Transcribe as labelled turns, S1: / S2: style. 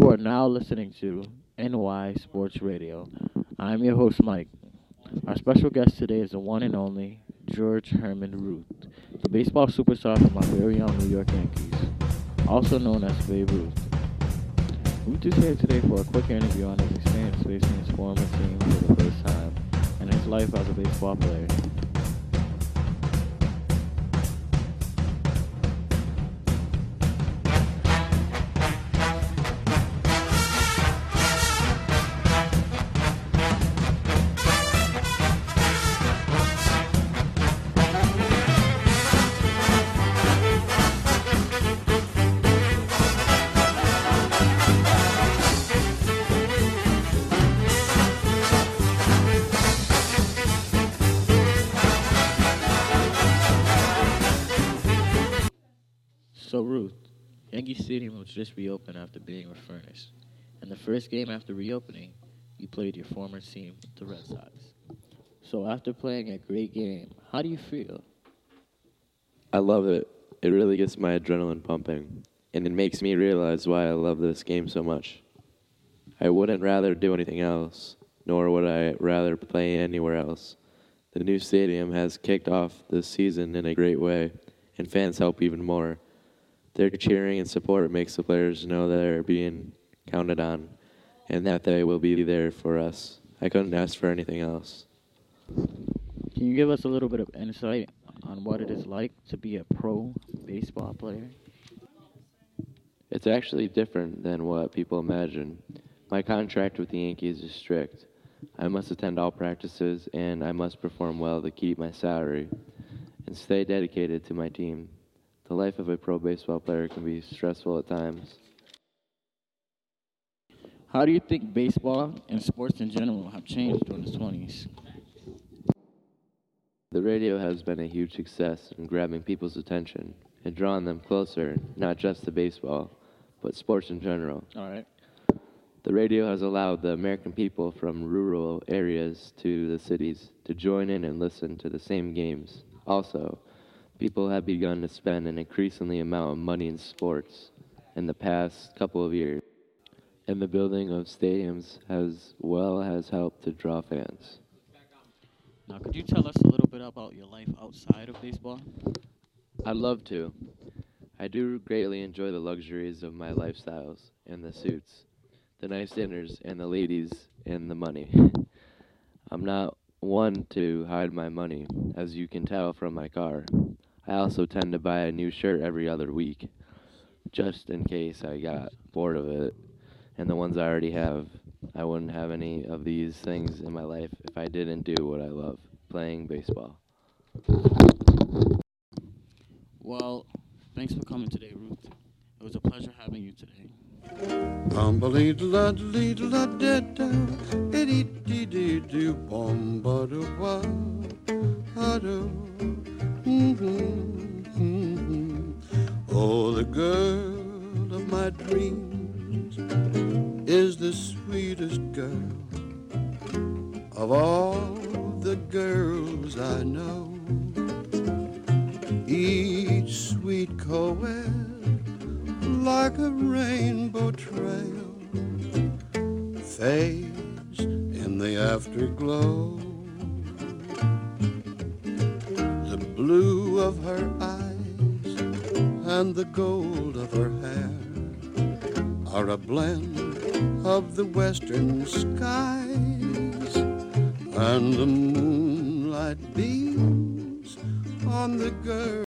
S1: You are now listening to NY Sports Radio. I'm your host, Mike. Our special guest today is the one and only George Herman Ruth, the baseball superstar from our very own New York Yankees, also known as Babe Ruth. Ruth is here today for a quick interview on his experience facing his former team for the first time and his life as a baseball player. Yankee Stadium was just reopened after being refurnished. And the first game after reopening, you played your former team, the Red Sox. So, after playing a great game, how do you feel?
S2: I love it. It really gets my adrenaline pumping, and it makes me realize why I love this game so much. I wouldn't rather do anything else, nor would I rather play anywhere else. The new stadium has kicked off this season in a great way, and fans help even more. Their cheering and support makes the players know that they're being counted on, and that they will be there for us. I couldn't ask for anything else.
S1: Can you give us a little bit of insight on what it is like to be a pro baseball player?
S2: It's actually different than what people imagine. My contract with the Yankees is strict. I must attend all practices and I must perform well to keep my salary and stay dedicated to my team. The life of a pro baseball player can be stressful at times.
S1: How do you think baseball and sports in general have changed during the 20s?
S2: The radio has been a huge success in grabbing people's attention and drawing them closer, not just to baseball, but sports in general.
S1: All right.
S2: The radio has allowed the American people from rural areas to the cities to join in and listen to the same games. Also, people have begun to spend an increasingly amount of money in sports in the past couple of years. And the building of stadiums as well has helped to draw fans.
S1: Now, could you tell us a little bit about your life outside of baseball?
S2: I'd love to. I do greatly enjoy the luxuries of my lifestyles and the suits, the nice dinners, and the ladies and the money. I'm not one to hide my money, as you can tell from my car. I also tend to buy a new shirt every other week, just in case I got bored of it. And the ones I already have, I wouldn't have any of these things in my life if I didn't do what I love playing baseball.
S1: Well, thanks for coming today, Ruth. It was a pleasure having you today. Mm-hmm.
S3: Oh, the girl of my dreams is the sweetest girl of all the girls I know. Each sweet coed like a rainbow trail fades in the afterglow. Blue of her eyes and the gold of her hair are a blend of the western skies and the moonlight beams on the girl.